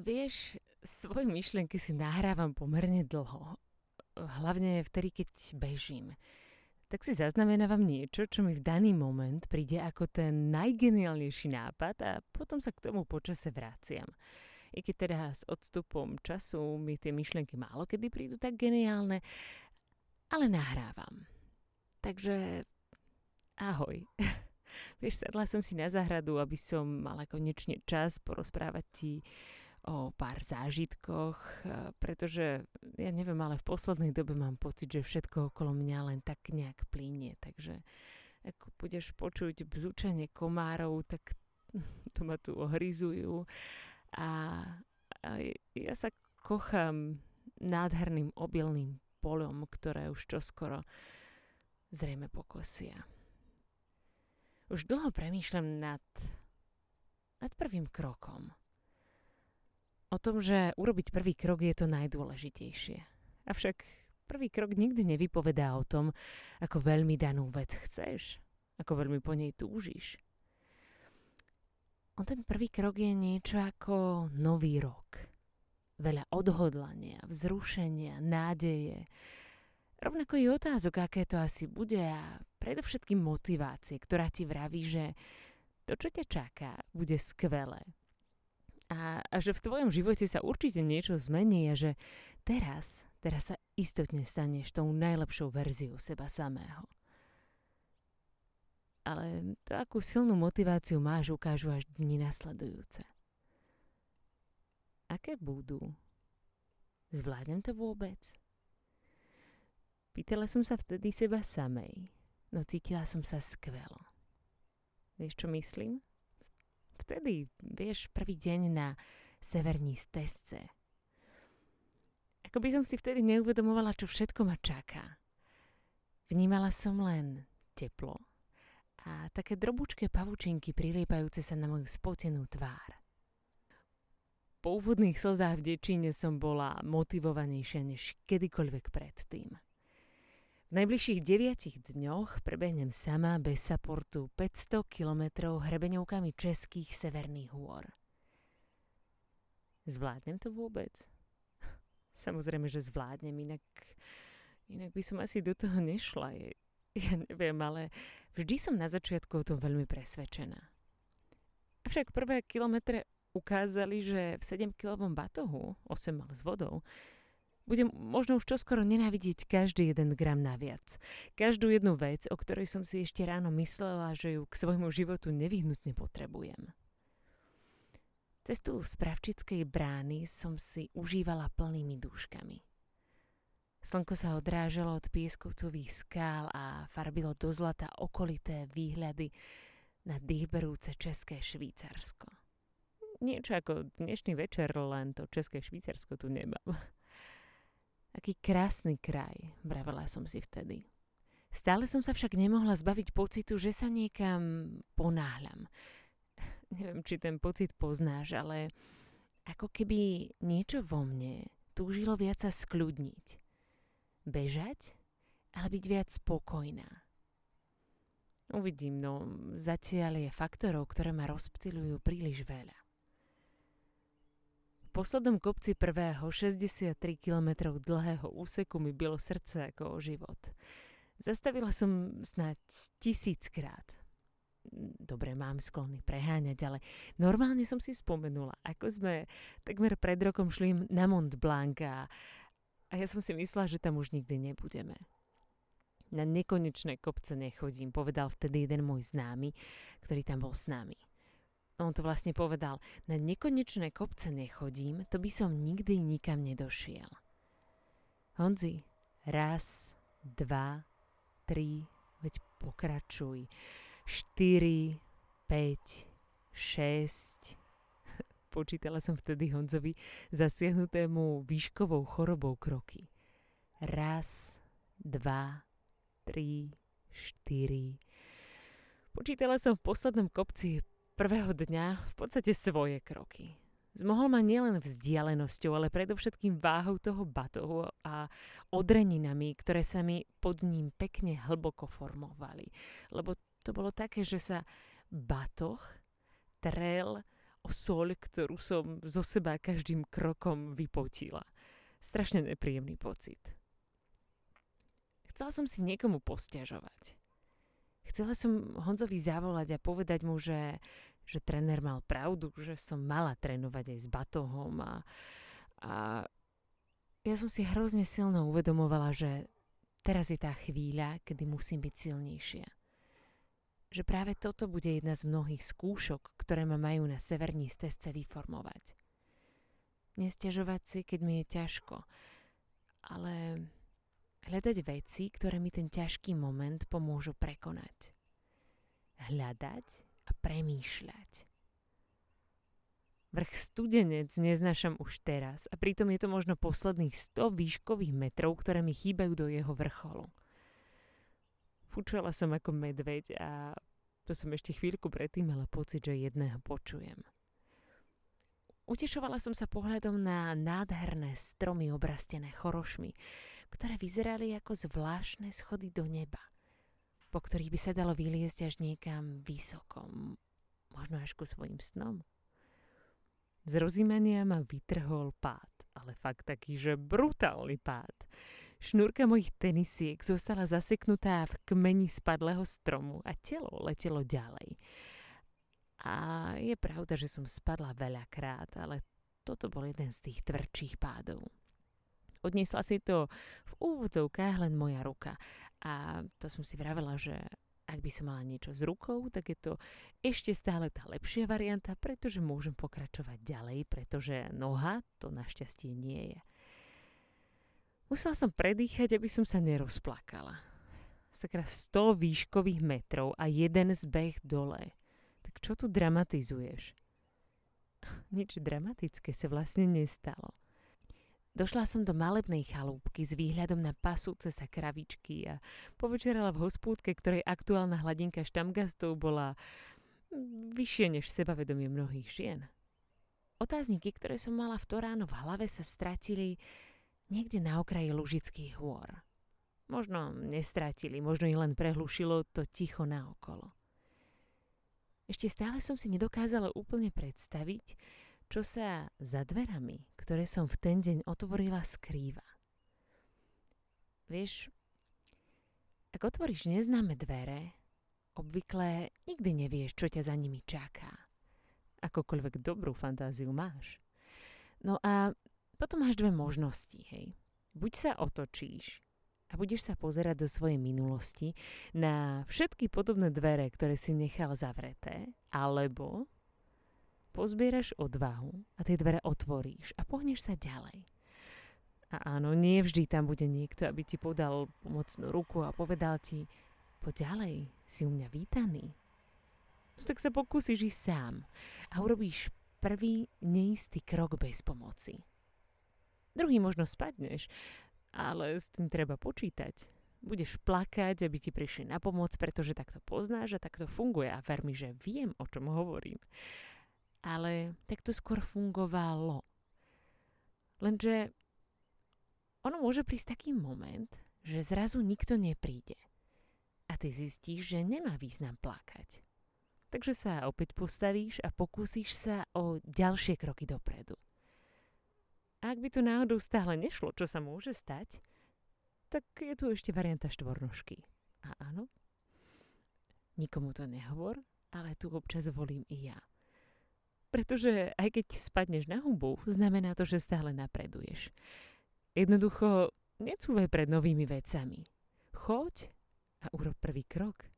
Vieš, svoje myšlienky si nahrávam pomerne dlho. Hlavne vtedy, keď bežím. Tak si zaznamenávam niečo, čo mi v daný moment príde ako ten najgeniálnejší nápad a potom sa k tomu počase vraciam. I keď teda s odstupom času mi tie myšlienky málo kedy prídu tak geniálne, ale nahrávam. Takže ahoj. Vieš, sadla som si na záhradu, aby som mala konečne čas porozprávať ti o pár zážitkoch, pretože ja neviem, ale v poslednej dobe mám pocit, že všetko okolo mňa len tak nejak plínie, takže ako budeš počuť bzučanie komárov, tak to ma tu ohryzujú a, a ja sa kochám nádherným obilným polom, ktoré už čoskoro zrejme pokosia. Už dlho premýšľam nad, nad prvým krokom. O tom, že urobiť prvý krok je to najdôležitejšie. Avšak prvý krok nikdy nevypovedá o tom, ako veľmi danú vec chceš, ako veľmi po nej túžiš. On ten prvý krok je niečo ako nový rok. Veľa odhodlania, vzrušenia, nádeje. Rovnako i otázok, aké to asi bude a predovšetkým motivácie, ktorá ti vraví, že to, čo ťa čaká, bude skvelé. A, a že v tvojom živote sa určite niečo zmení a že teraz, teraz sa istotne staneš tou najlepšou verziou seba samého ale to, akú silnú motiváciu máš, ukážu až dni nasledujúce. Aké budú? Zvládnem to vôbec? Pýtala som sa vtedy seba samej, no cítila som sa skvelo. Vieš, čo myslím? Vtedy, vieš, prvý deň na severní stezce. Ako by som si vtedy neuvedomovala, čo všetko ma čaká. Vnímala som len teplo, a také drobúčké pavučinky priliepajúce sa na moju spotenú tvár. Po úvodných slzách v dečíne som bola motivovanejšia než kedykoľvek predtým. V najbližších deviatich dňoch prebehnem sama bez saportu 500 kilometrov hrebeňovkami českých severných hôr. Zvládnem to vôbec? Samozrejme, že zvládnem, inak, inak by som asi do toho nešla. Je, ja neviem, ale vždy som na začiatku o tom veľmi presvedčená. Avšak prvé kilometre ukázali, že v 7-kilovom batohu, 8 mal s vodou, budem možno už čoskoro nenávidieť každý jeden gram naviac. Každú jednu vec, o ktorej som si ešte ráno myslela, že ju k svojmu životu nevyhnutne potrebujem. Cestu z Pravčickej brány som si užívala plnými dúškami. Slnko sa odrážalo od pieskovcových skál a farbilo do zlata okolité výhľady na dýchberúce České Švýcarsko. Niečo ako dnešný večer, len to České Švýcarsko tu nemám. Aký krásny kraj, vravela som si vtedy. Stále som sa však nemohla zbaviť pocitu, že sa niekam ponáhľam. Neviem, či ten pocit poznáš, ale ako keby niečo vo mne túžilo viac sa skľudniť bežať, ale byť viac spokojná. Uvidím, no zatiaľ je faktorov, ktoré ma rozptilujú príliš veľa. Poslednom kopci prvého 63 km dlhého úseku mi bylo srdce ako o život. Zastavila som snáď tisíckrát. Dobre, mám sklony preháňať, ale normálne som si spomenula, ako sme takmer pred rokom šli na Mont Blanc a a ja som si myslela, že tam už nikdy nebudeme. Na nekonečné kopce nechodím, povedal vtedy jeden môj známy, ktorý tam bol s nami. On to vlastne povedal, na nekonečné kopce nechodím, to by som nikdy nikam nedošiel. Honzi, raz, dva, tri, veď pokračuj. Štyri, päť, šesť, Počítala som vtedy Honzovi zasiahnutému výškovou chorobou kroky. Raz, dva, tri, štyri. Počítala som v poslednom kopci prvého dňa v podstate svoje kroky. Zmohol ma nielen vzdialenosťou, ale predovšetkým váhou toho batohu a odreninami, ktoré sa mi pod ním pekne hlboko formovali. Lebo to bolo také, že sa batoh trel o soľ, ktorú som zo seba každým krokom vypotila. Strašne nepríjemný pocit. Chcela som si niekomu postiažovať. Chcela som Honzovi zavolať a povedať mu, že, že tréner mal pravdu, že som mala trénovať aj s batohom a, a ja som si hrozne silno uvedomovala, že teraz je tá chvíľa, kedy musím byť silnejšia. Že práve toto bude jedna z mnohých skúšok, ktoré ma majú na severní stezce vyformovať. Nestiažovať si, keď mi je ťažko, ale hľadať veci, ktoré mi ten ťažký moment pomôžu prekonať. Hľadať a premýšľať. Vrch studenec neznašam už teraz a pritom je to možno posledných 100 výškových metrov, ktoré mi chýbajú do jeho vrcholu. Fúčala som ako medveď a to som ešte chvíľku predtým mala pocit, že jedného počujem. Utešovala som sa pohľadom na nádherné stromy obrastené chorošmi, ktoré vyzerali ako zvláštne schody do neba, po ktorých by sa dalo vyliezť až niekam vysoko, možno až ku svojim snom. Z rozímania ma vytrhol pád, ale fakt taký, že brutálny pád. Šnúrka mojich tenisiek zostala zaseknutá v kmeni spadlého stromu a telo letelo ďalej. A je pravda, že som spadla veľakrát, ale toto bol jeden z tých tvrdších pádov. Odniesla si to v úvodzovkách len moja ruka a to som si vravela, že ak by som mala niečo s rukou, tak je to ešte stále tá lepšia varianta, pretože môžem pokračovať ďalej, pretože noha to našťastie nie je. Musela som predýchať, aby som sa nerozplakala. Sakra 100 výškových metrov a jeden zbeh dole. Tak čo tu dramatizuješ? Nič dramatické sa vlastne nestalo. Došla som do malebnej chalúbky s výhľadom na pasúce sa kravičky a povečerala v hospúdke, ktorej aktuálna hladinka štamgastov bola vyššie než sebavedomie mnohých žien. Otázniky, ktoré som mala v to ráno v hlave, sa stratili niekde na okraji Lužických hôr. Možno nestratili, možno ich len prehlušilo to ticho naokolo. Ešte stále som si nedokázala úplne predstaviť, čo sa za dverami, ktoré som v ten deň otvorila, skrýva. Vieš, ak otvoríš neznáme dvere, obvykle nikdy nevieš, čo ťa za nimi čaká. Akokoľvek dobrú fantáziu máš. No a potom máš dve možnosti, hej. Buď sa otočíš a budeš sa pozerať do svojej minulosti na všetky podobné dvere, ktoré si nechal zavreté, alebo pozbieraš odvahu a tie dvere otvoríš a pohneš sa ďalej. A áno, nie vždy tam bude niekto, aby ti podal pomocnú ruku a povedal ti, poď ďalej, si u mňa vítaný. No tak sa pokúsiš ísť sám a urobíš prvý neistý krok bez pomoci. Druhý možno spadneš, ale s tým treba počítať. Budeš plakať, aby ti prišli na pomoc, pretože takto poznáš a takto funguje a ver mi, že viem, o čom hovorím ale tak to skôr fungovalo. Lenže ono môže prísť taký moment, že zrazu nikto nepríde. A ty zistíš, že nemá význam plakať. Takže sa opäť postavíš a pokúsiš sa o ďalšie kroky dopredu. A ak by to náhodou stále nešlo, čo sa môže stať, tak je tu ešte varianta štvornožky. A áno, nikomu to nehovor, ale tu občas volím i ja. Pretože aj keď spadneš na hubu, znamená to, že stále napreduješ. Jednoducho, necúvaj pred novými vecami. Choď a urob prvý krok.